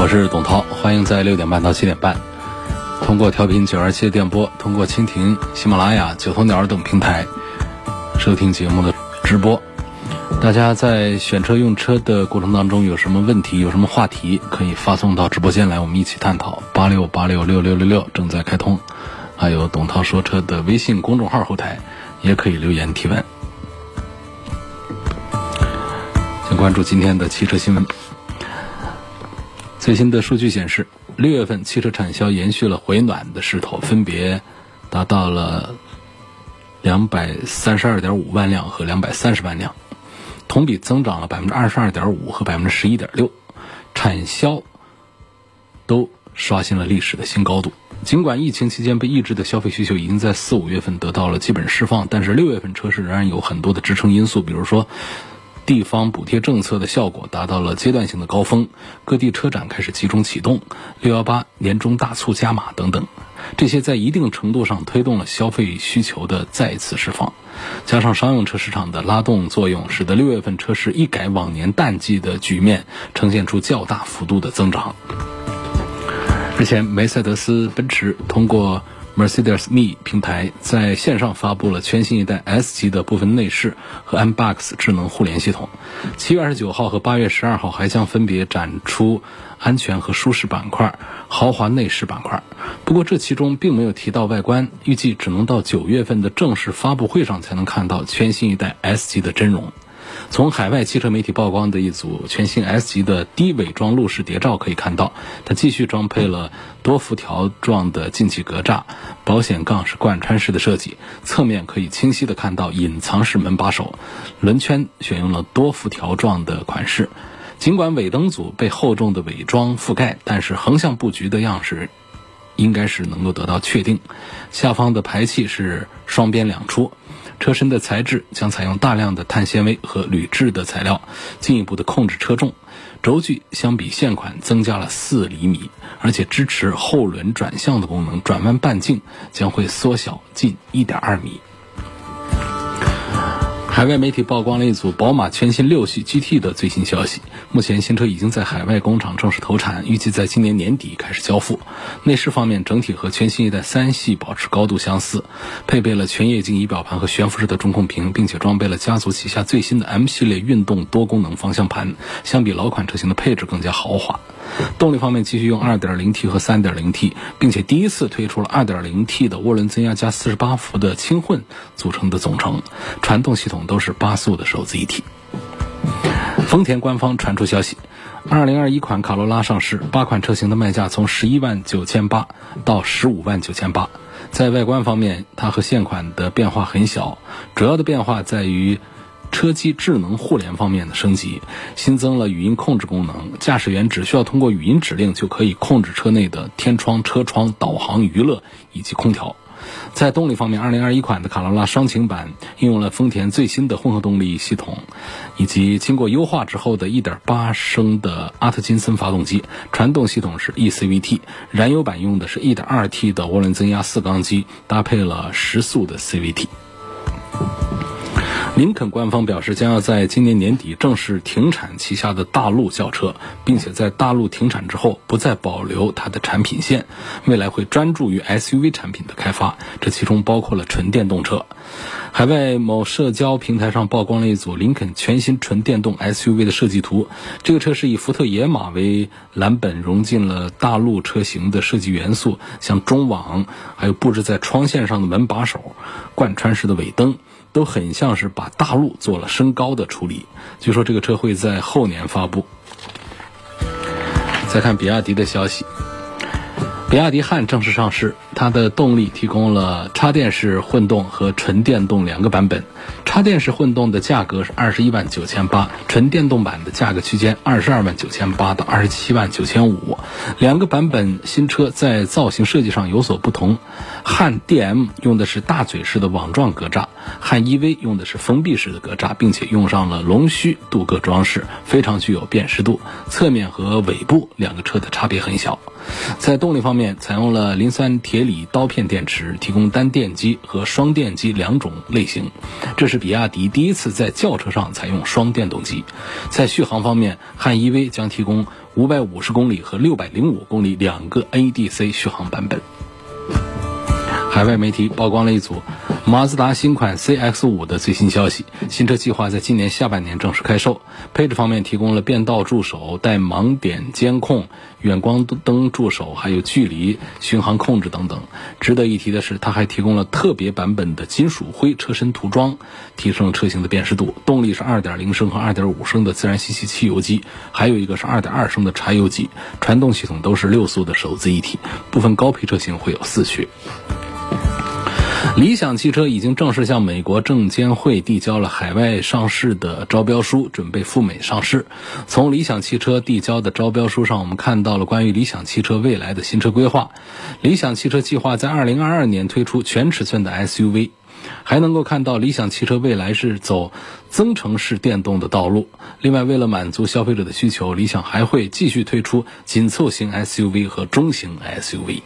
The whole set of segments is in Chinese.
我是董涛，欢迎在六点半到七点半，通过调频九二七的电波，通过蜻蜓、喜马拉雅、九头鸟等平台收听节目的直播。大家在选车用车的过程当中有什么问题、有什么话题，可以发送到直播间来，我们一起探讨。八六八六六六六六正在开通，还有董涛说车的微信公众号后台也可以留言提问。请关注今天的汽车新闻。最新的数据显示，六月份汽车产销延续了回暖的势头，分别达到了两百三十二点五万辆和两百三十万辆，同比增长了百分之二十二点五和百分之十一点六，产销都刷新了历史的新高度。尽管疫情期间被抑制的消费需求已经在四五月份得到了基本释放，但是六月份车市仍然有很多的支撑因素，比如说。地方补贴政策的效果达到了阶段性的高峰，各地车展开始集中启动，六幺八年终大促加码等等，这些在一定程度上推动了消费需求的再次释放，加上商用车市场的拉动作用，使得六月份车市一改往年淡季的局面，呈现出较大幅度的增长。日前，梅赛德斯奔驰通过。Mercedes-Me 平台在线上发布了全新一代 S 级的部分内饰和 MBUX 智能互联系统。七月二十九号和八月十二号还将分别展出安全和舒适板块、豪华内饰板块。不过这其中并没有提到外观，预计只能到九月份的正式发布会上才能看到全新一代 S 级的真容。从海外汽车媒体曝光的一组全新 S 级的低伪装路试谍照可以看到，它继续装配了多辐条状的进气格栅，保险杠是贯穿式的设计，侧面可以清晰的看到隐藏式门把手，轮圈选用了多辐条状的款式。尽管尾灯组被厚重的伪装覆盖，但是横向布局的样式应该是能够得到确定。下方的排气是双边两出。车身的材质将采用大量的碳纤维和铝制的材料，进一步的控制车重。轴距相比现款增加了四厘米，而且支持后轮转向的功能，转弯半径将会缩小近一点二米。海外媒体曝光了一组宝马全新六系 GT 的最新消息。目前新车已经在海外工厂正式投产，预计在今年年底开始交付。内饰方面，整体和全新一代三系保持高度相似，配备了全液晶仪表盘和悬浮式的中控屏，并且装备了家族旗下最新的 M 系列运动多功能方向盘，相比老款车型的配置更加豪华。动力方面继续用 2.0T 和 3.0T，并且第一次推出了 2.0T 的涡轮增压加48伏的轻混组成的总成，传动系统都是八速的手自一体。丰田官方传出消息，2021款卡罗拉上市，八款车型的卖价从11万9千八到15万9千八。在外观方面，它和现款的变化很小，主要的变化在于。车机智能互联方面的升级，新增了语音控制功能，驾驶员只需要通过语音指令就可以控制车内的天窗、车窗、导航、娱乐以及空调。在动力方面，2021款的卡罗拉双擎版应用了丰田最新的混合动力系统，以及经过优化之后的1.8升的阿特金森发动机，传动系统是 eCVT，燃油版用的是 1.2T 的涡轮增压四缸机，搭配了十速的 CVT。林肯官方表示，将要在今年年底正式停产旗下的大陆轿车，并且在大陆停产之后不再保留它的产品线，未来会专注于 SUV 产品的开发，这其中包括了纯电动车。海外某社交平台上曝光了一组林肯全新纯电动 SUV 的设计图，这个车是以福特野马为蓝本，融进了大陆车型的设计元素，像中网，还有布置在窗线上的门把手，贯穿式的尾灯。都很像是把大陆做了升高的处理。据说这个车会在后年发布。再看比亚迪的消息，比亚迪汉正式上市，它的动力提供了插电式混动和纯电动两个版本。插电式混动的价格是二十一万九千八，纯电动版的价格区间二十二万九千八到二十七万九千五。两个版本新车在造型设计上有所不同，汉 DM 用的是大嘴式的网状格栅，汉 EV 用的是封闭式的格栅，并且用上了龙须镀铬装饰，非常具有辨识度。侧面和尾部两个车的差别很小。在动力方面，采用了磷酸铁锂刀片电池，提供单电机和双电机两种类型。这是比亚迪第一次在轿车上采用双电动机。在续航方面，汉 EV 将提供五百五十公里和六百零五公里两个 ADC 续航版本。海外媒体曝光了一组马自达新款 CX-5 的最新消息，新车计划在今年下半年正式开售。配置方面提供了变道助手、带盲点监控、远光灯助手，还有距离巡航控制等等。值得一提的是，它还提供了特别版本的金属灰车身涂装，提升了车型的辨识度。动力是2.0升和2.5升的自然吸气汽油机，还有一个是2.2升的柴油机。传动系统都是六速的手自一体，部分高配车型会有四驱。理想汽车已经正式向美国证监会递交了海外上市的招标书，准备赴美上市。从理想汽车递交的招标书上，我们看到了关于理想汽车未来的新车规划。理想汽车计划在2022年推出全尺寸的 SUV，还能够看到理想汽车未来是走增程式电动的道路。另外，为了满足消费者的需求，理想还会继续推出紧凑型 SUV 和中型 SUV。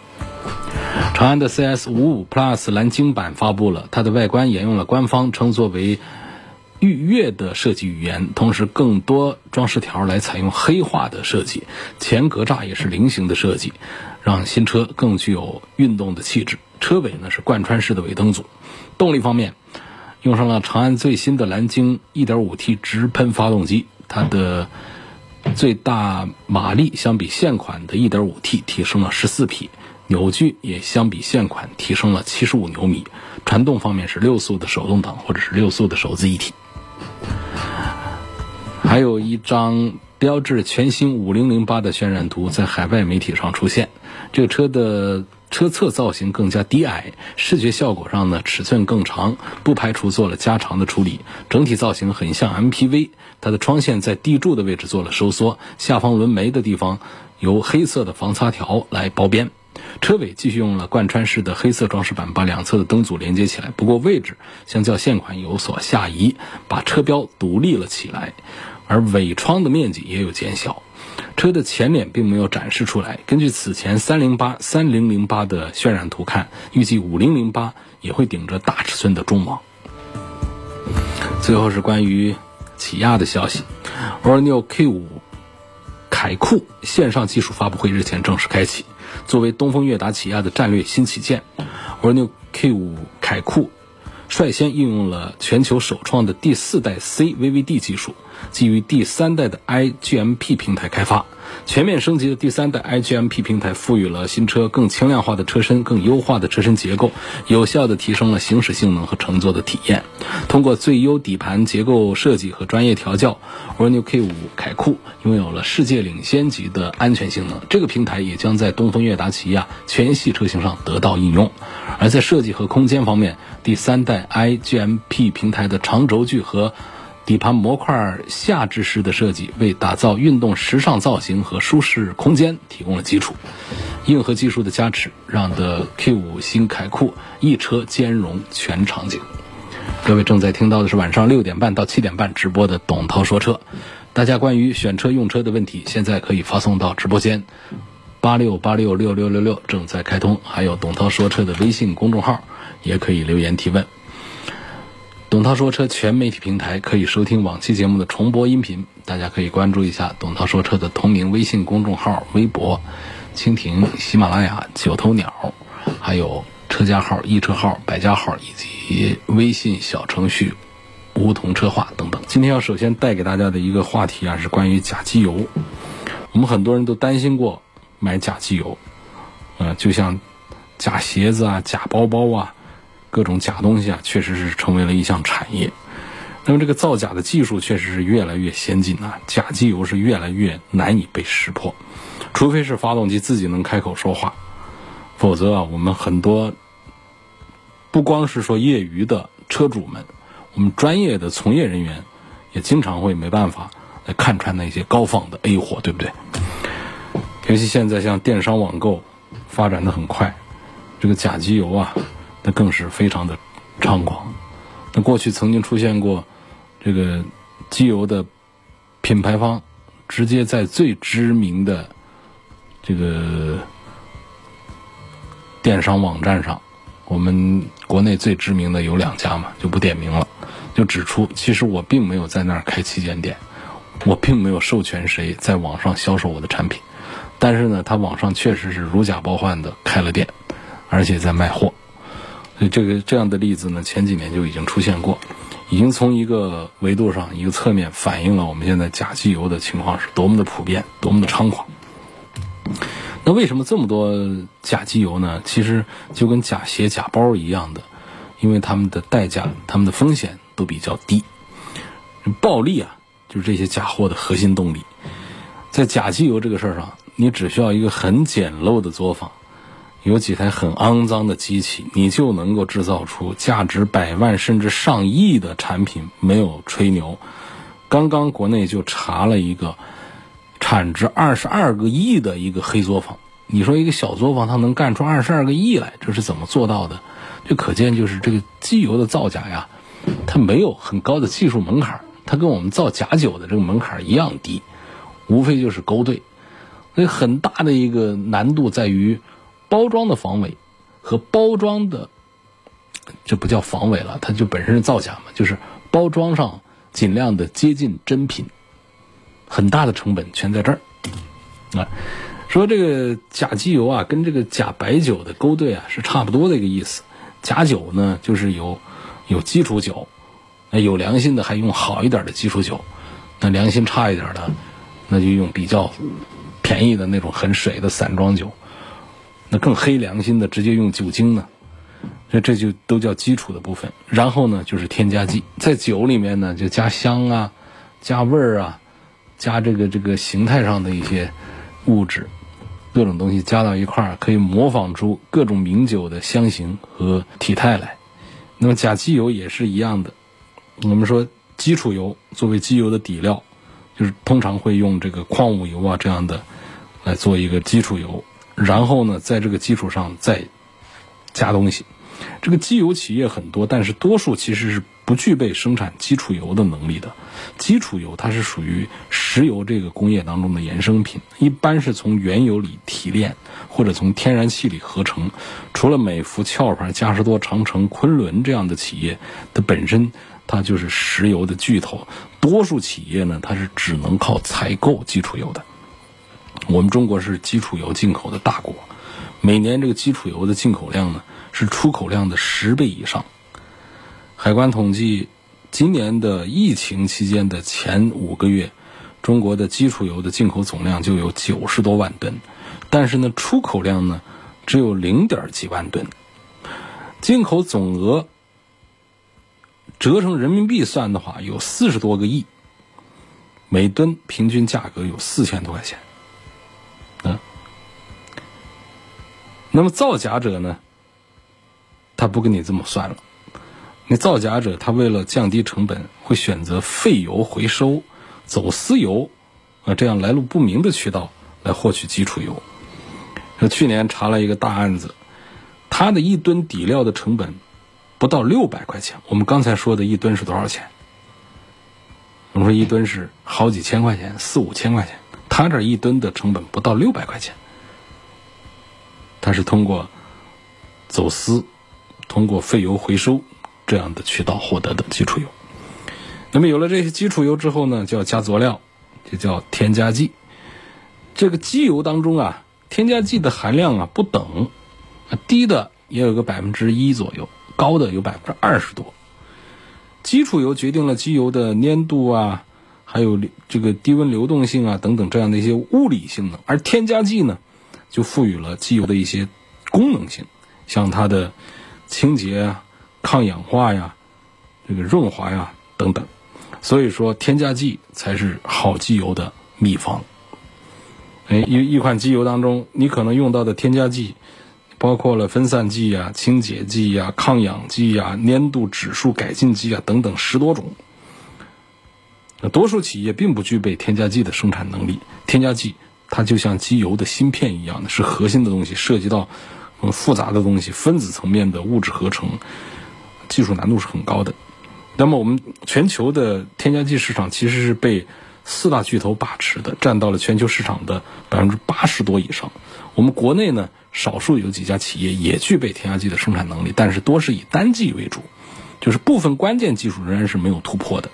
长安的 CS 五五 Plus 蓝鲸版发布了，它的外观沿用了官方称作为“御悦”的设计语言，同时更多装饰条来采用黑化的设计，前格栅也是菱形的设计，让新车更具有运动的气质。车尾呢是贯穿式的尾灯组。动力方面，用上了长安最新的蓝鲸 1.5T 直喷发动机，它的最大马力相比现款的 1.5T 提升了14匹。扭矩也相比现款提升了七十五牛米，传动方面是六速的手动挡或者是六速的手自一体。还有一张标致全新五零零八的渲染图在海外媒体上出现，这个车的车侧造型更加低矮，视觉效果上呢尺寸更长，不排除做了加长的处理，整体造型很像 MPV。它的窗线在地柱的位置做了收缩，下方轮眉的地方由黑色的防擦条来包边。车尾继续用了贯穿式的黑色装饰板，把两侧的灯组连接起来。不过位置相较现款有所下移，把车标独立了起来，而尾窗的面积也有减小。车的前脸并没有展示出来。根据此前三零八、三零零八的渲染图看，预计五零零八也会顶着大尺寸的中网。最后是关于起亚的消息，All New K 五凯酷线上技术发布会日前正式开启。作为东风悦达起亚的战略新旗舰，All New K5 凯酷率先应用了全球首创的第四代 CVVD 技术，基于第三代的 iGMP 平台开发。全面升级的第三代 iGMP 平台赋予了新车更轻量化的车身、更优化的车身结构，有效地提升了行驶性能和乘坐的体验。通过最优底盘结构设计和专业调教，All New K5 凯酷拥有了世界领先级的安全性能。这个平台也将在东风悦达起亚全系车型上得到应用。而在设计和空间方面，第三代 iGMP 平台的长轴距和底盘模块下置式的设计，为打造运动时尚造型和舒适空间提供了基础。硬核技术的加持，让的 Q5 新凯酷一车兼容全场景。各位正在听到的是晚上六点半到七点半直播的董涛说车。大家关于选车用车的问题，现在可以发送到直播间八六八六六六六六，正在开通。还有董涛说车的微信公众号，也可以留言提问。董涛说车全媒体平台可以收听往期节目的重播音频，大家可以关注一下董涛说车的同名微信公众号、微博、蜻蜓、喜马拉雅、九头鸟，还有车家号、易车号、百家号以及微信小程序“梧桐车话”等等。今天要首先带给大家的一个话题啊，是关于假机油。我们很多人都担心过买假机油，呃，就像假鞋子啊、假包包啊。各种假东西啊，确实是成为了一项产业。那么这个造假的技术确实是越来越先进啊，假机油是越来越难以被识破，除非是发动机自己能开口说话，否则啊，我们很多不光是说业余的车主们，我们专业的从业人员也经常会没办法来看穿那些高仿的 A 货，对不对？尤其现在像电商网购发展的很快，这个假机油啊，那更是非常的猖狂。那过去曾经出现过这个机油的品牌方直接在最知名的这个电商网站上，我们国内最知名的有两家嘛，就不点名了，就指出其实我并没有在那儿开旗舰店，我并没有授权谁在网上销售我的产品，但是呢，他网上确实是如假包换的开了店，而且在卖货。这个这样的例子呢，前几年就已经出现过，已经从一个维度上、一个侧面反映了我们现在假机油的情况是多么的普遍、多么的猖狂。那为什么这么多假机油呢？其实就跟假鞋、假包一样的，因为他们的代价、他们的风险都比较低。暴利啊，就是这些假货的核心动力。在假机油这个事儿上，你只需要一个很简陋的作坊，有几台很肮脏的机器，你就能够制造出价值百万甚至上亿的产品。没有吹牛，刚刚国内就查了一个。产值二十二个亿的一个黑作坊，你说一个小作坊它能干出二十二个亿来，这是怎么做到的？就可见就是这个机油的造假呀，它没有很高的技术门槛，它跟我们造假酒的这个门槛一样低，无非就是勾兑。所以很大的一个难度在于包装的防伪和包装的，这不叫防伪了，它就本身是造假嘛，就是包装上尽量的接近真品。很大的成本全在这儿，啊，说这个假机油啊，跟这个假白酒的勾兑啊是差不多的一个意思。假酒呢，就是有有基础酒，那有良心的还用好一点的基础酒，那良心差一点的，那就用比较便宜的那种很水的散装酒，那更黑良心的直接用酒精呢，这这就都叫基础的部分。然后呢，就是添加剂，在酒里面呢就加香啊，加味儿啊。加这个这个形态上的一些物质，各种东西加到一块儿，可以模仿出各种名酒的香型和体态来。那么假机油也是一样的。我们说基础油作为机油的底料，就是通常会用这个矿物油啊这样的来做一个基础油，然后呢，在这个基础上再加东西。这个机油企业很多，但是多数其实是。不具备生产基础油的能力的，基础油它是属于石油这个工业当中的衍生品，一般是从原油里提炼或者从天然气里合成。除了美孚、壳牌、嘉实多、长城、昆仑这样的企业，它本身它就是石油的巨头。多数企业呢，它是只能靠采购基础油的。我们中国是基础油进口的大国，每年这个基础油的进口量呢是出口量的十倍以上。海关统计，今年的疫情期间的前五个月，中国的基础油的进口总量就有九十多万吨，但是呢，出口量呢只有零点几万吨，进口总额折成人民币算的话，有四十多个亿，每吨平均价格有四千多块钱，那么造假者呢，他不跟你这么算了。那造假者他为了降低成本，会选择废油回收、走私油啊这样来路不明的渠道来获取基础油。说去年查了一个大案子，他的一吨底料的成本不到六百块钱。我们刚才说的一吨是多少钱？我们说一吨是好几千块钱，四五千块钱。他这一吨的成本不到六百块钱，它是通过走私、通过废油回收。这样的渠道获得的基础油，那么有了这些基础油之后呢，就要加佐料，就叫添加剂。这个机油当中啊，添加剂的含量啊不等，低的也有个百分之一左右，高的有百分之二十多。基础油决定了机油的粘度啊，还有这个低温流动性啊等等这样的一些物理性能，而添加剂呢，就赋予了机油的一些功能性，像它的清洁啊。抗氧化呀，这个润滑呀等等，所以说添加剂才是好机油的秘方。哎，一一款机油当中，你可能用到的添加剂，包括了分散剂啊、清洁剂啊、抗氧剂啊、粘度指数改进剂啊等等十多种。多数企业并不具备添加剂的生产能力。添加剂它就像机油的芯片一样的，是核心的东西，涉及到很复杂的东西，分子层面的物质合成，技术难度是很高的。那么我们全球的添加剂市场其实是被四大巨头把持的，占到了全球市场的百分之八十多以上。我们国内呢，少数有几家企业也具备添加剂的生产能力，但是多是以单剂为主，就是部分关键技术仍然是没有突破的。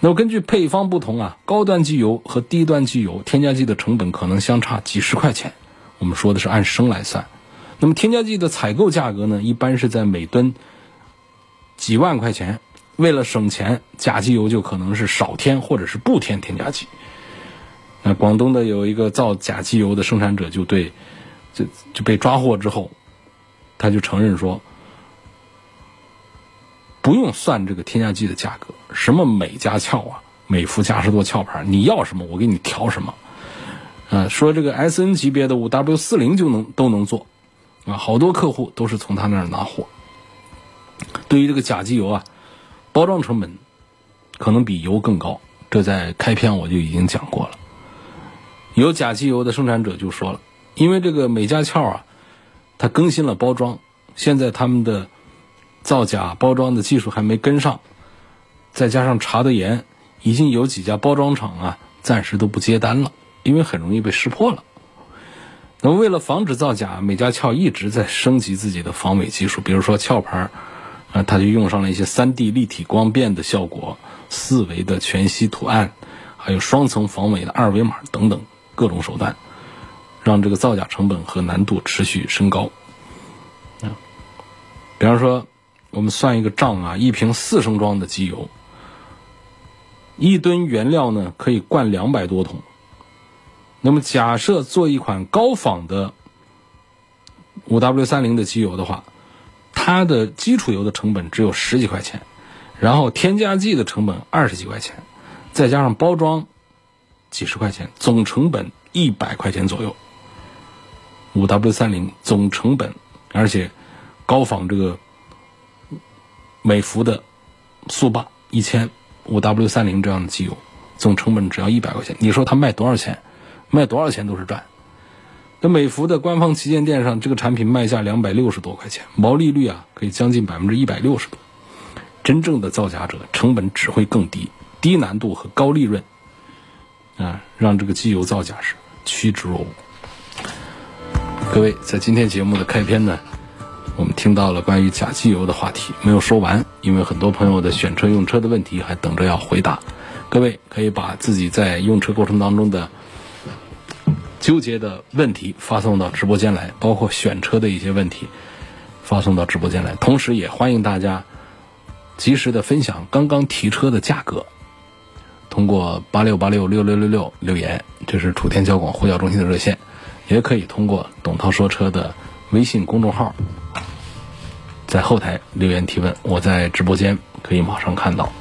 那么根据配方不同啊，高端机油和低端机油添加剂的成本可能相差几十块钱。我们说的是按升来算。那么添加剂的采购价格呢，一般是在每吨几万块钱。为了省钱，假机油就可能是少添或者是不添添加剂。那广东的有一个造假机油的生产者就对，就就被抓获之后，他就承认说。不用算这个添加剂的价格，什么美加壳啊，美孚嘉实多壳牌，你要什么我给你调什么。啊，说这个 S N 级别的五 W 四零就能都能做，啊，好多客户都是从他那儿拿货。对于这个假机油啊，包装成本可能比油更高，这在开篇我就已经讲过了。有假机油的生产者就说了，因为这个美加壳啊，它更新了包装，现在他们的。造假包装的技术还没跟上，再加上查的严，已经有几家包装厂啊暂时都不接单了，因为很容易被识破了。那么为了防止造假，美加壳一直在升级自己的防伪技术，比如说壳牌啊，它就用上了一些 3D 立体光变的效果、四维的全息图案，还有双层防伪的二维码等等各种手段，让这个造假成本和难度持续升高。啊，比方说。我们算一个账啊，一瓶四升装的机油，一吨原料呢可以灌两百多桶。那么假设做一款高仿的五 W 三零的机油的话，它的基础油的成本只有十几块钱，然后添加剂的成本二十几块钱，再加上包装几十块钱，总成本一百块钱左右。五 W 三零总成本，而且高仿这个。美孚的速霸一千五 W 三零这样的机油，总成本只要一百块钱。你说它卖多少钱？卖多少钱都是赚。那美孚的官方旗舰店上，这个产品卖价两百六十多块钱，毛利率啊可以将近百分之一百六十多。真正的造假者成本只会更低，低难度和高利润啊，让这个机油造假是趋之若鹜。各位，在今天节目的开篇呢。我们听到了关于假机油的话题，没有说完，因为很多朋友的选车用车的问题还等着要回答。各位可以把自己在用车过程当中的纠结的问题发送到直播间来，包括选车的一些问题发送到直播间来。同时，也欢迎大家及时的分享刚刚提车的价格，通过八六八六六六六六留言，这是楚天交广呼叫中心的热线，也可以通过董涛说车的微信公众号。在后台留言提问，我在直播间可以马上看到。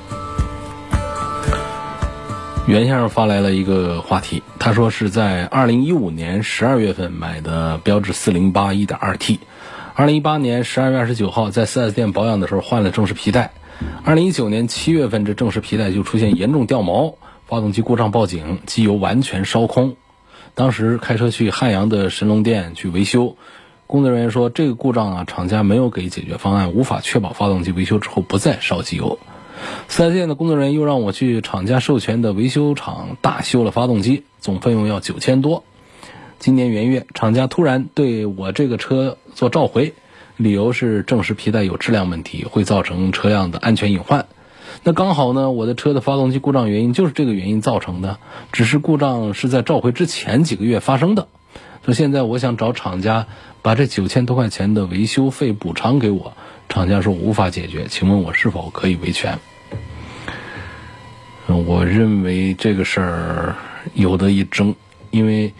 袁先生发来了一个话题，他说是在二零一五年十二月份买的标致四零八一点二 T，二零一八年十二月二十九号在四 S 店保养的时候换了正时皮带，二零一九年七月份这正时皮带就出现严重掉毛，发动机故障报警，机油完全烧空，当时开车去汉阳的神龙店去维修。工作人员说：“这个故障啊，厂家没有给解决方案，无法确保发动机维修之后不再烧机油。四 S 店的工作人员又让我去厂家授权的维修厂大修了发动机，总费用要九千多。今年元月，厂家突然对我这个车做召回，理由是正时皮带有质量问题，会造成车辆的安全隐患。那刚好呢，我的车的发动机故障原因就是这个原因造成的，只是故障是在召回之前几个月发生的。说现在我想找厂家。”把这九千多块钱的维修费补偿给我，厂家说无法解决，请问我是否可以维权？我认为这个事儿有得一争，因为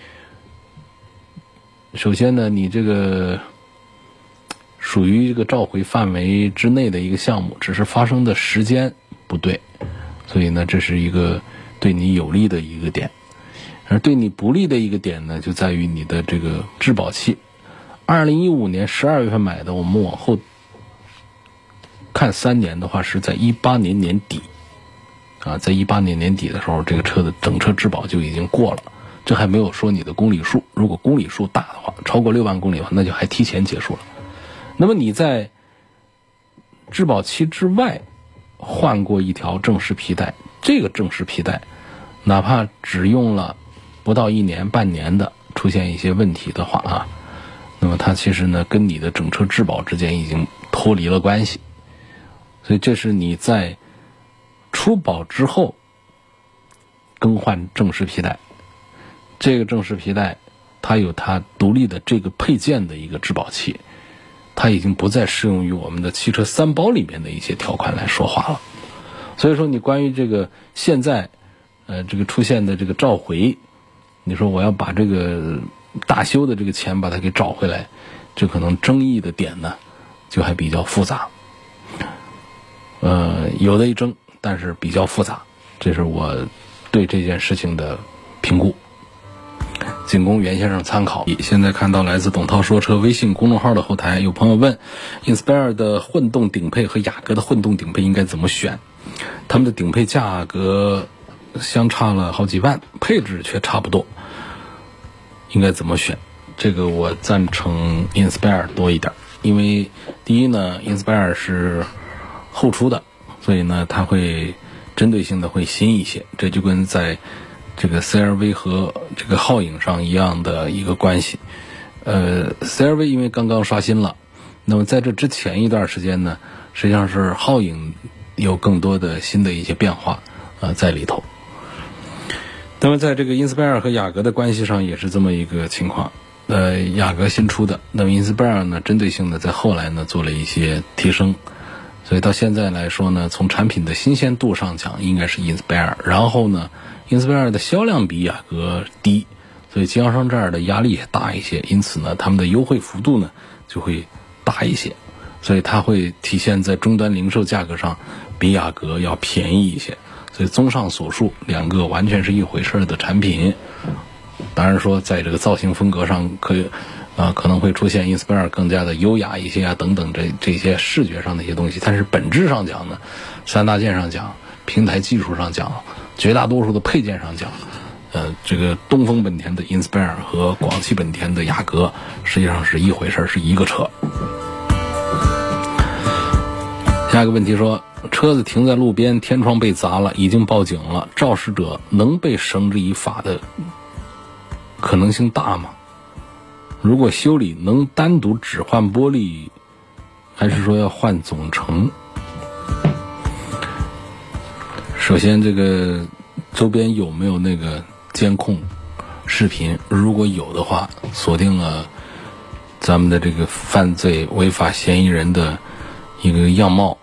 首先呢，你这个属于这个召回范围之内的一个项目，只是发生的时间不对，所以呢，这是一个对你有利的一个点，而对你不利的一个点呢，就在于你的这个质保期。二零一五年十二月份买的，我们往后看三年的话，是在一八年年底啊，在一八年年底的时候，这个车的整车质保就已经过了。这还没有说你的公里数，如果公里数大的话，超过六万公里的话，那就还提前结束了。那么你在质保期之外换过一条正时皮带，这个正时皮带哪怕只用了不到一年、半年的，出现一些问题的话啊，那么它其实呢跟你的整车质保之间已经脱离了关系。所以这是你在出保之后更换正时皮带。这个正时皮带，它有它独立的这个配件的一个质保期，它已经不再适用于我们的汽车三包里面的一些条款来说话了。所以说，你关于这个现在，呃，这个出现的这个召回，你说我要把这个大修的这个钱把它给找回来，这可能争议的点呢，就还比较复杂。呃，有的一争，但是比较复杂，这是我对这件事情的评估。仅供袁先生参考。现在看到来自董涛说车微信公众号的后台，有朋友问：Inspire 的混动顶配和雅阁的混动顶配应该怎么选？他们的顶配价格相差了好几万，配置却差不多，应该怎么选？这个我赞成 Inspire 多一点，因为第一呢，Inspire 是后出的，所以呢，它会针对性的会新一些。这就跟在这个 CRV 和这个皓影上一样的一个关系，呃，CRV 因为刚刚刷新了，那么在这之前一段时间呢，实际上是皓影有更多的新的一些变化啊在里头。那么在这个 Inspire 和雅阁的关系上也是这么一个情况，呃，雅阁新出的，那么 Inspire 呢针对性的在后来呢做了一些提升，所以到现在来说呢，从产品的新鲜度上讲，应该是 Inspire，然后呢。Inspire 的销量比雅阁低，所以经销商这儿的压力也大一些，因此呢，他们的优惠幅度呢就会大一些，所以它会体现在终端零售价格上比雅阁要便宜一些。所以综上所述，两个完全是一回事儿的产品。当然说，在这个造型风格上，可以啊可能会出现 Inspire 更加的优雅一些啊等等这这些视觉上的一些东西，但是本质上讲呢，三大件上讲，平台技术上讲。绝大多数的配件上讲，呃，这个东风本田的 Inspire 和广汽本田的雅阁实际上是一回事儿，是一个车。下一个问题说，车子停在路边，天窗被砸了，已经报警了，肇事者能被绳之以法的可能性大吗？如果修理能单独只换玻璃，还是说要换总成？首先，这个周边有没有那个监控视频？如果有的话，锁定了咱们的这个犯罪违法嫌疑人的一个样貌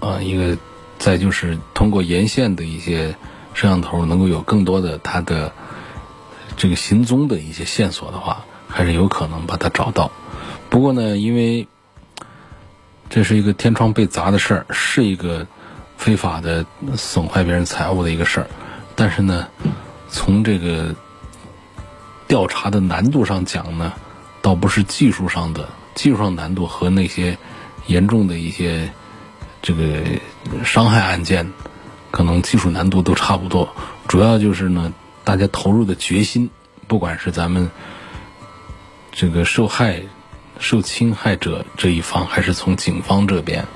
啊，一个再就是通过沿线的一些摄像头，能够有更多的他的这个行踪的一些线索的话，还是有可能把它找到。不过呢，因为这是一个天窗被砸的事儿，是一个。非法的损坏别人财物的一个事儿，但是呢，从这个调查的难度上讲呢，倒不是技术上的技术上难度和那些严重的一些这个伤害案件，可能技术难度都差不多。主要就是呢，大家投入的决心，不管是咱们这个受害、受侵害者这一方，还是从警方这边。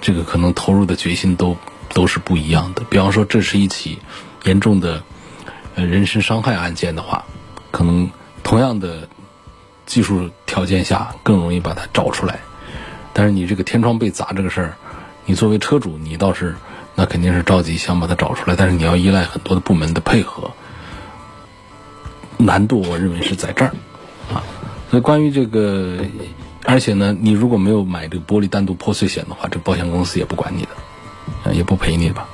这个可能投入的决心都都是不一样的。比方说，这是一起严重的呃人身伤害案件的话，可能同样的技术条件下更容易把它找出来。但是你这个天窗被砸这个事儿，你作为车主，你倒是那肯定是着急想把它找出来，但是你要依赖很多的部门的配合，难度我认为是在这儿啊。所以关于这个。而且呢，你如果没有买这个玻璃单独破碎险的话，这保险公司也不管你的，也不赔你吧。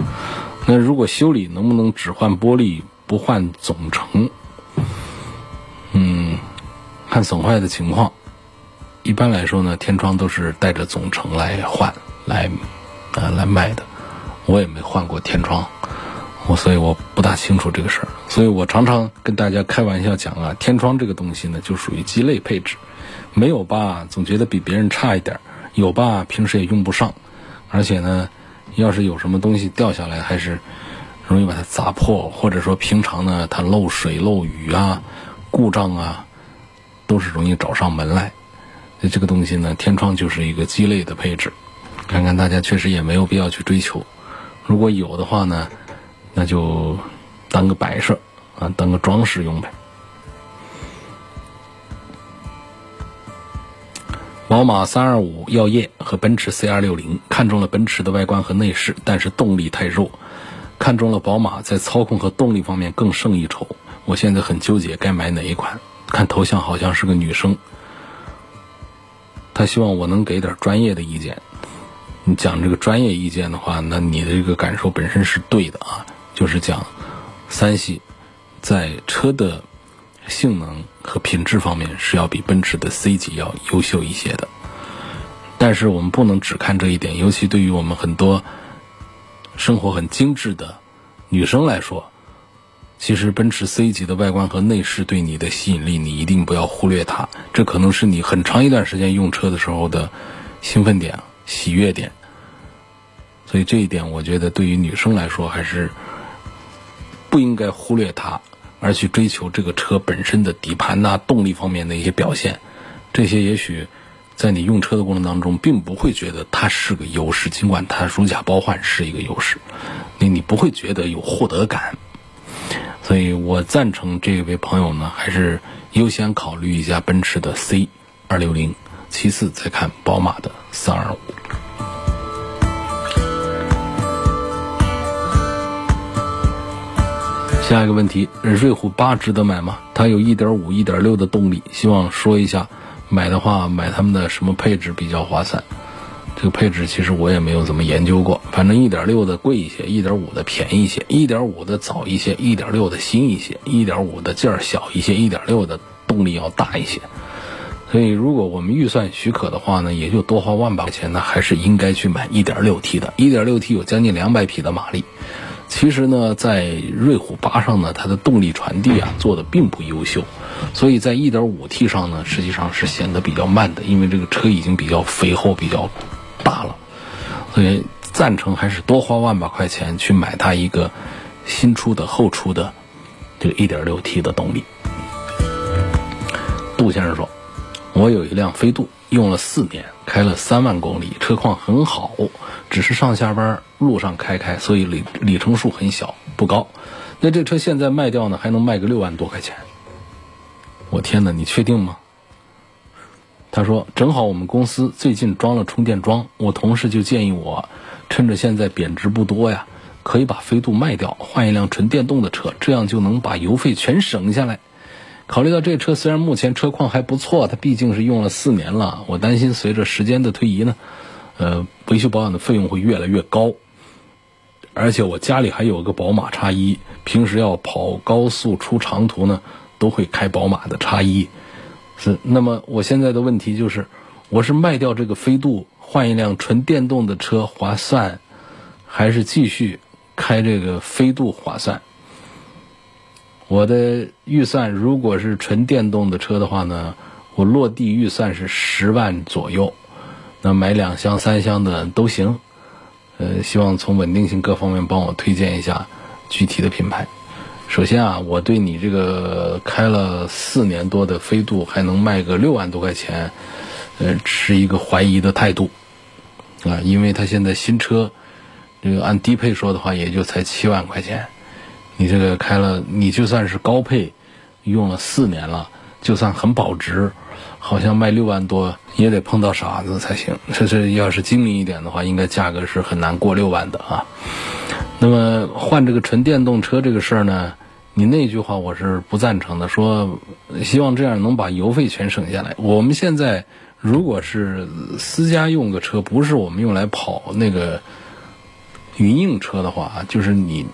那如果修理能不能只换玻璃不换总成？嗯，看损坏的情况。一般来说呢，天窗都是带着总成来换来，呃，来卖的。我也没换过天窗，我所以我不大清楚这个事儿。所以我常常跟大家开玩笑讲啊，天窗这个东西呢，就属于鸡肋配置，没有吧，总觉得比别人差一点；有吧，平时也用不上，而且呢，要是有什么东西掉下来，还是容易把它砸破，或者说平常呢，它漏水、漏雨啊、故障啊，都是容易找上门来。那这个东西呢，天窗就是一个鸡肋的配置，看看大家确实也没有必要去追求。如果有的话呢，那就。当个摆设啊，当个装饰用呗。宝马三二五耀夜和奔驰 C 二六零看中了奔驰的外观和内饰，但是动力太弱；看中了宝马在操控和动力方面更胜一筹。我现在很纠结该买哪一款。看头像好像是个女生，她希望我能给点专业的意见。你讲这个专业意见的话，那你的这个感受本身是对的啊，就是讲。三系在车的性能和品质方面是要比奔驰的 C 级要优秀一些的，但是我们不能只看这一点，尤其对于我们很多生活很精致的女生来说，其实奔驰 C 级的外观和内饰对你的吸引力，你一定不要忽略它，这可能是你很长一段时间用车的时候的兴奋点、喜悦点。所以这一点，我觉得对于女生来说还是。不应该忽略它，而去追求这个车本身的底盘呐、动力方面的一些表现。这些也许在你用车的过程当中，并不会觉得它是个优势，尽管它如假包换是一个优势，你你不会觉得有获得感。所以我赞成这位朋友呢，还是优先考虑一下奔驰的 C 二六零，其次再看宝马的三二五。下一个问题，瑞虎八值得买吗？它有1.5、1.6的动力，希望说一下，买的话买他们的什么配置比较划算？这个配置其实我也没有怎么研究过，反正1.6的贵一些，1.5的便宜一些，1.5的早一些，1.6的新一些，1.5的劲儿小一些，1.6的动力要大一些。所以如果我们预算许可的话呢，也就多花万把块钱呢，还是应该去买 1.6T 的。1.6T 有将近200匹的马力。其实呢，在瑞虎八上呢，它的动力传递啊做的并不优秀，所以在 1.5T 上呢，实际上是显得比较慢的，因为这个车已经比较肥厚、比较大了。所以赞成还是多花万把块钱去买它一个新出的、后出的这个 1.6T 的动力。杜先生说：“我有一辆飞度，用了四年，开了三万公里，车况很好。”只是上下班路上开开，所以里里程数很小，不高。那这车现在卖掉呢，还能卖个六万多块钱。我天哪，你确定吗？他说，正好我们公司最近装了充电桩，我同事就建议我，趁着现在贬值不多呀，可以把飞度卖掉，换一辆纯电动的车，这样就能把油费全省下来。考虑到这车虽然目前车况还不错，它毕竟是用了四年了，我担心随着时间的推移呢。呃，维修保养的费用会越来越高，而且我家里还有个宝马叉一，平时要跑高速出长途呢，都会开宝马的叉一。是，那么我现在的问题就是，我是卖掉这个飞度，换一辆纯电动的车划算，还是继续开这个飞度划算？我的预算如果是纯电动的车的话呢，我落地预算是十万左右。那买两厢、三厢的都行，呃，希望从稳定性各方面帮我推荐一下具体的品牌。首先啊，我对你这个开了四年多的飞度还能卖个六万多块钱，呃，持一个怀疑的态度啊，因为它现在新车这个按低配说的话，也就才七万块钱，你这个开了，你就算是高配，用了四年了，就算很保值。好像卖六万多也得碰到傻子才行。这这要是精明一点的话，应该价格是很难过六万的啊。那么换这个纯电动车这个事儿呢，你那句话我是不赞成的。说希望这样能把油费全省下来。我们现在如果是私家用个车，不是我们用来跑那个云硬车的话，就是你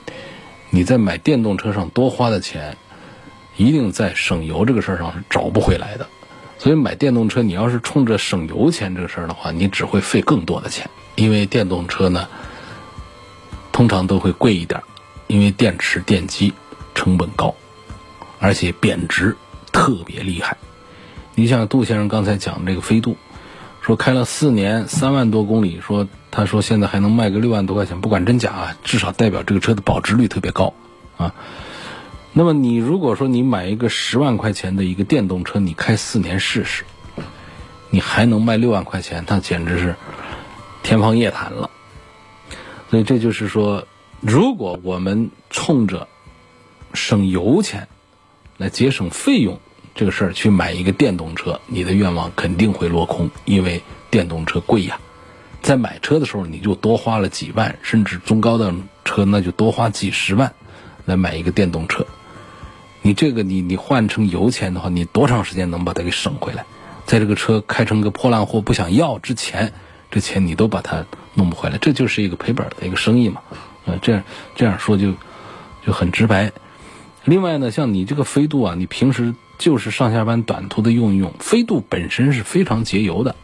你在买电动车上多花的钱，一定在省油这个事儿上是找不回来的。所以买电动车，你要是冲着省油钱这个事儿的话，你只会费更多的钱。因为电动车呢，通常都会贵一点，因为电池、电机、成本高，而且贬值特别厉害。你像杜先生刚才讲这个飞度，说开了四年三万多公里，说他说现在还能卖个六万多块钱，不管真假啊，至少代表这个车的保值率特别高啊。那么你如果说你买一个十万块钱的一个电动车，你开四年试试，你还能卖六万块钱，那简直是天方夜谭了。所以这就是说，如果我们冲着省油钱来节省费用这个事儿去买一个电动车，你的愿望肯定会落空，因为电动车贵呀。在买车的时候，你就多花了几万，甚至中高档车那就多花几十万来买一个电动车。你这个你你换成油钱的话，你多长时间能把它给省回来？在这个车开成个破烂货不想要之前，这钱你都把它弄不回来，这就是一个赔本的一个生意嘛。呃，这样这样说就就很直白。另外呢，像你这个飞度啊，你平时就是上下班短途的用一用，飞度本身是非常节油的。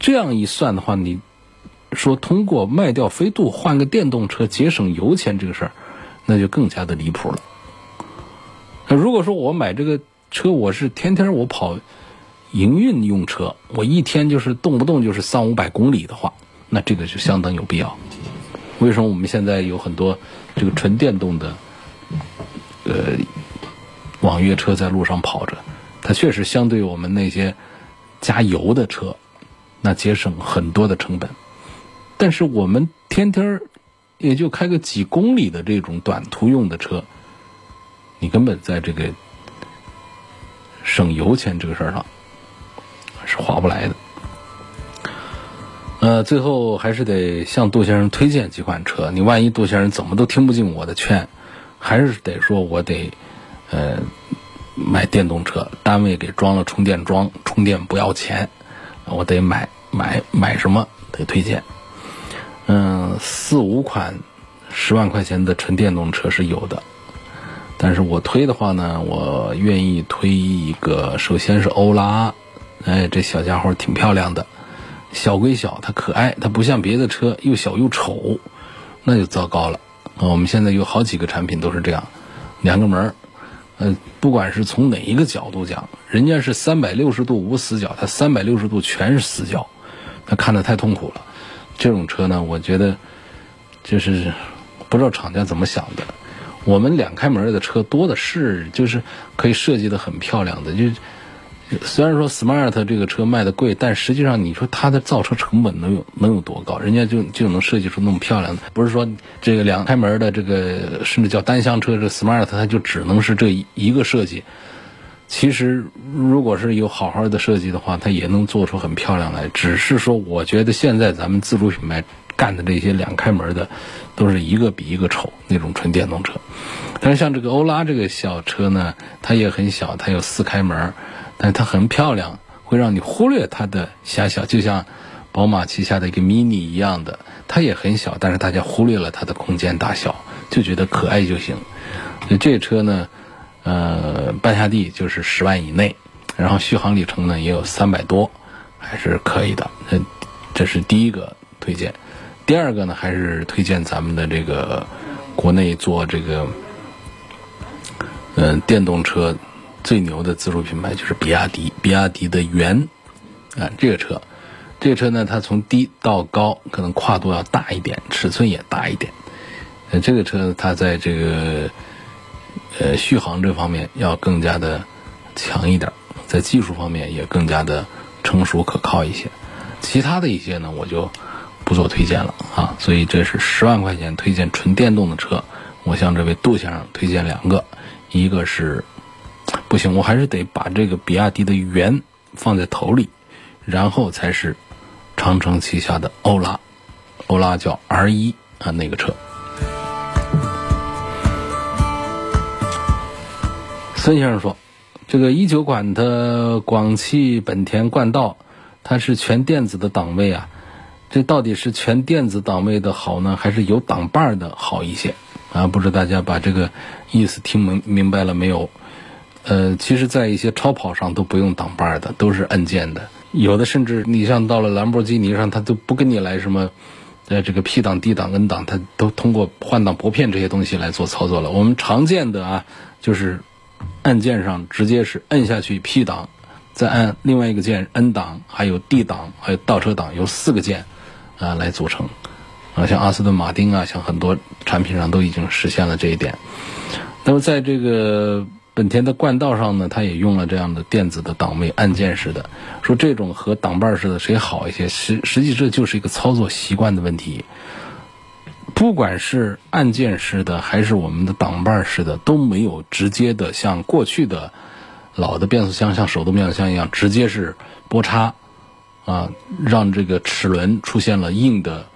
这样一算的话，你说通过卖掉飞度换个电动车节省油钱这个事儿，那就更加的离谱了。那如果说我买这个车，我是天天我跑营运用车，我一天就是动不动就是三五百公里的话，那这个就相当有必要。为什么我们现在有很多这个纯电动的呃网约车在路上跑着？它确实相对我们那些加油的车，那节省很多的成本。但是我们天天也就开个几公里的这种短途用的车。你根本在这个省油钱这个事儿上是划不来的。呃，最后还是得向杜先生推荐几款车。你万一杜先生怎么都听不进我的劝，还是得说我得呃买电动车，单位给装了充电桩，充电不要钱，我得买买买什么得推荐。嗯，四五款十万块钱的纯电动车是有的。但是我推的话呢，我愿意推一个，首先是欧拉，哎，这小家伙挺漂亮的，小归小，它可爱，它不像别的车又小又丑，那就糟糕了。我们现在有好几个产品都是这样，两个门儿，呃，不管是从哪一个角度讲，人家是三百六十度无死角，它三百六十度全是死角，那看着太痛苦了。这种车呢，我觉得就是不知道厂家怎么想的。我们两开门的车多的是，就是可以设计的很漂亮的。就虽然说 smart 这个车卖的贵，但实际上你说它的造车成本能有能有多高？人家就就能设计出那么漂亮的。不是说这个两开门的这个甚至叫单厢车，这 smart 它就只能是这一个设计。其实如果是有好好的设计的话，它也能做出很漂亮来。只是说，我觉得现在咱们自主品牌。干的这些两开门的，都是一个比一个丑那种纯电动车。但是像这个欧拉这个小车呢，它也很小，它有四开门，但是它很漂亮，会让你忽略它的狭小。就像宝马旗下的一个 mini 一样的，它也很小，但是大家忽略了它的空间大小，就觉得可爱就行。所以这车呢，呃，办下地就是十万以内，然后续航里程呢也有三百多，还是可以的。这这是第一个推荐。第二个呢，还是推荐咱们的这个国内做这个嗯电动车最牛的自主品牌，就是比亚迪。比亚迪的元啊，这个车，这个车呢，它从低到高可能跨度要大一点，尺寸也大一点。呃，这个车它在这个呃续航这方面要更加的强一点，在技术方面也更加的成熟可靠一些。其他的一些呢，我就。不做推荐了啊，所以这是十万块钱推荐纯电动的车。我向这位杜先生推荐两个，一个是不行，我还是得把这个比亚迪的元放在头里，然后才是长城旗下的欧拉，欧拉叫 R 一啊那个车。孙先生说，这个一九款的广汽本田冠道，它是全电子的档位啊。这到底是全电子档位的好呢，还是有档把的好一些？啊，不知大家把这个意思听明明白了没有？呃，其实，在一些超跑上都不用档把的，都是按键的。有的甚至你像到了兰博基尼上，它都不跟你来什么在这个 P 档、D 档、N 档，它都通过换挡拨片这些东西来做操作了。我们常见的啊，就是按键上直接是摁下去 P 档，再按另外一个键 N 档，还有 D 档，还有倒车档，有四个键啊来组成。啊，像阿斯顿马丁啊，像很多产品上都已经实现了这一点。那么在这个本田的冠道上呢，它也用了这样的电子的档位按键式的，说这种和挡把式的谁好一些？实实际这就是一个操作习惯的问题。不管是按键式的还是我们的挡把式的，都没有直接的像过去的老的变速箱，像手动变速箱一样，直接是拨叉啊，让这个齿轮出现了硬的。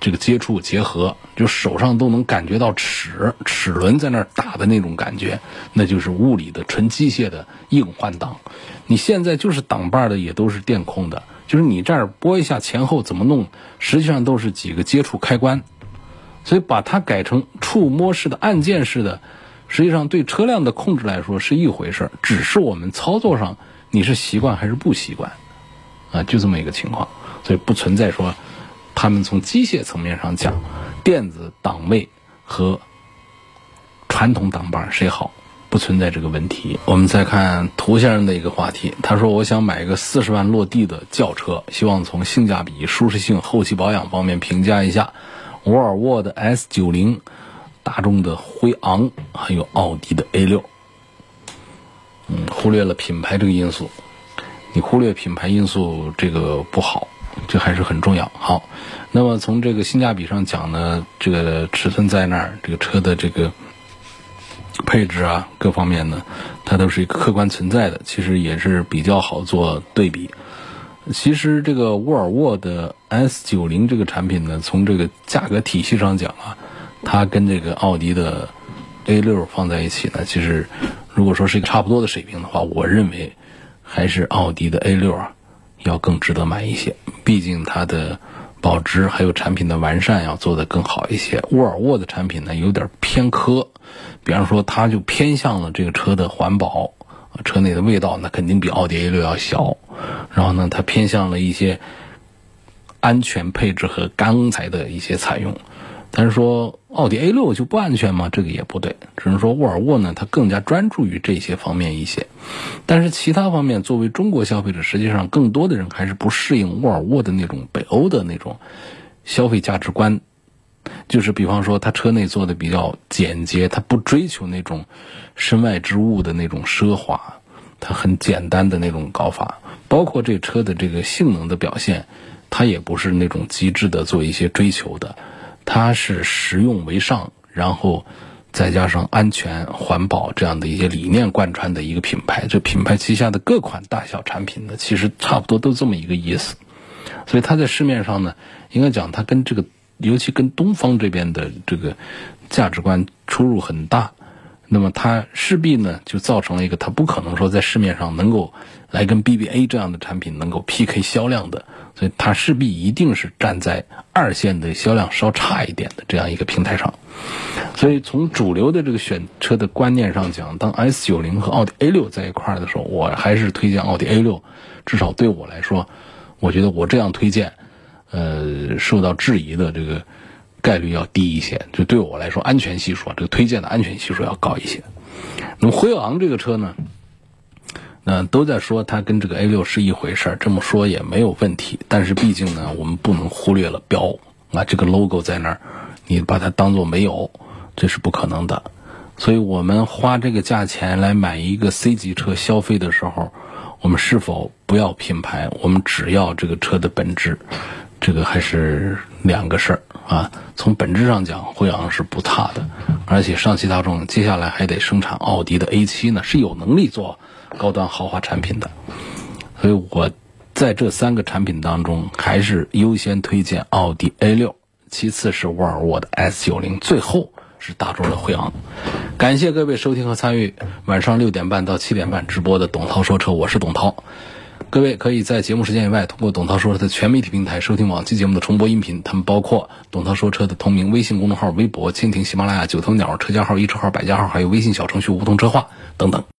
这个接触结合，就手上都能感觉到齿齿轮在那儿打的那种感觉，那就是物理的纯机械的硬换挡。你现在就是挡把的也都是电控的，就是你这儿拨一下前后怎么弄，实际上都是几个接触开关。所以把它改成触摸式的按键式的，实际上对车辆的控制来说是一回事儿，只是我们操作上你是习惯还是不习惯，啊，就这么一个情况，所以不存在说。他们从机械层面上讲，电子档位和传统挡把谁好，不存在这个问题。我们再看涂先生的一个话题，他说：“我想买一个四十万落地的轿车，希望从性价比、舒适性、后期保养方面评价一下沃尔沃的 S 九零、大众的辉昂，还有奥迪的 A 六。”嗯，忽略了品牌这个因素，你忽略品牌因素，这个不好。这还是很重要。好，那么从这个性价比上讲呢，这个尺寸在那儿，这个车的这个配置啊，各方面呢，它都是一个客观存在的，其实也是比较好做对比。其实这个沃尔沃的 S 九零这个产品呢，从这个价格体系上讲啊，它跟这个奥迪的 A 六放在一起呢，其实如果说是一个差不多的水平的话，我认为还是奥迪的 A 六啊。要更值得买一些，毕竟它的保值还有产品的完善要做得更好一些。沃尔沃的产品呢有点偏科，比方说它就偏向了这个车的环保，车内的味道那肯定比奥迪 A 六要小。然后呢，它偏向了一些安全配置和钢材的一些采用。但是说奥迪 A 六就不安全吗？这个也不对，只能说沃尔沃呢，它更加专注于这些方面一些。但是其他方面，作为中国消费者，实际上更多的人还是不适应沃尔沃的那种北欧的那种消费价值观。就是比方说，它车内做的比较简洁，它不追求那种身外之物的那种奢华，它很简单的那种搞法。包括这车的这个性能的表现，它也不是那种极致的做一些追求的。它是实用为上，然后再加上安全环保这样的一些理念贯穿的一个品牌。这品牌旗下的各款大小产品呢，其实差不多都这么一个意思。所以它在市面上呢，应该讲它跟这个，尤其跟东方这边的这个价值观出入很大。那么它势必呢，就造成了一个它不可能说在市面上能够来跟 BBA 这样的产品能够 PK 销量的。所以它势必一定是站在二线的销量稍差一点的这样一个平台上，所以从主流的这个选车的观念上讲，当 S 九零和奥迪 A 六在一块儿的时候，我还是推荐奥迪 A 六，至少对我来说，我觉得我这样推荐，呃，受到质疑的这个概率要低一些，就对我来说安全系数，这个推荐的安全系数要高一些。那么辉昂这个车呢？那都在说它跟这个 A 六是一回事儿，这么说也没有问题。但是毕竟呢，我们不能忽略了标啊，这个 logo 在那儿，你把它当做没有，这是不可能的。所以我们花这个价钱来买一个 C 级车消费的时候，我们是否不要品牌？我们只要这个车的本质，这个还是两个事儿啊。从本质上讲，辉昂是不差的，而且上汽大众接下来还得生产奥迪的 A 七呢，是有能力做。高端豪华产品的，所以我在这三个产品当中，还是优先推荐奥迪 A 六，其次是沃尔沃的 S 九零，最后是大众的辉昂。感谢各位收听和参与晚上六点半到七点半直播的董涛说车，我是董涛。各位可以在节目时间以外，通过董涛说车的全媒体平台收听往期节目的重播音频，他们包括董涛说车的同名微信公众号、微博、蜻蜓、喜马拉雅、九头鸟车架号、一车号、百家号，还有微信小程序梧桐车话等等。